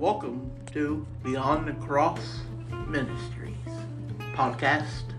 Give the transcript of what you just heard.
Welcome to Beyond the Cross Ministries podcast.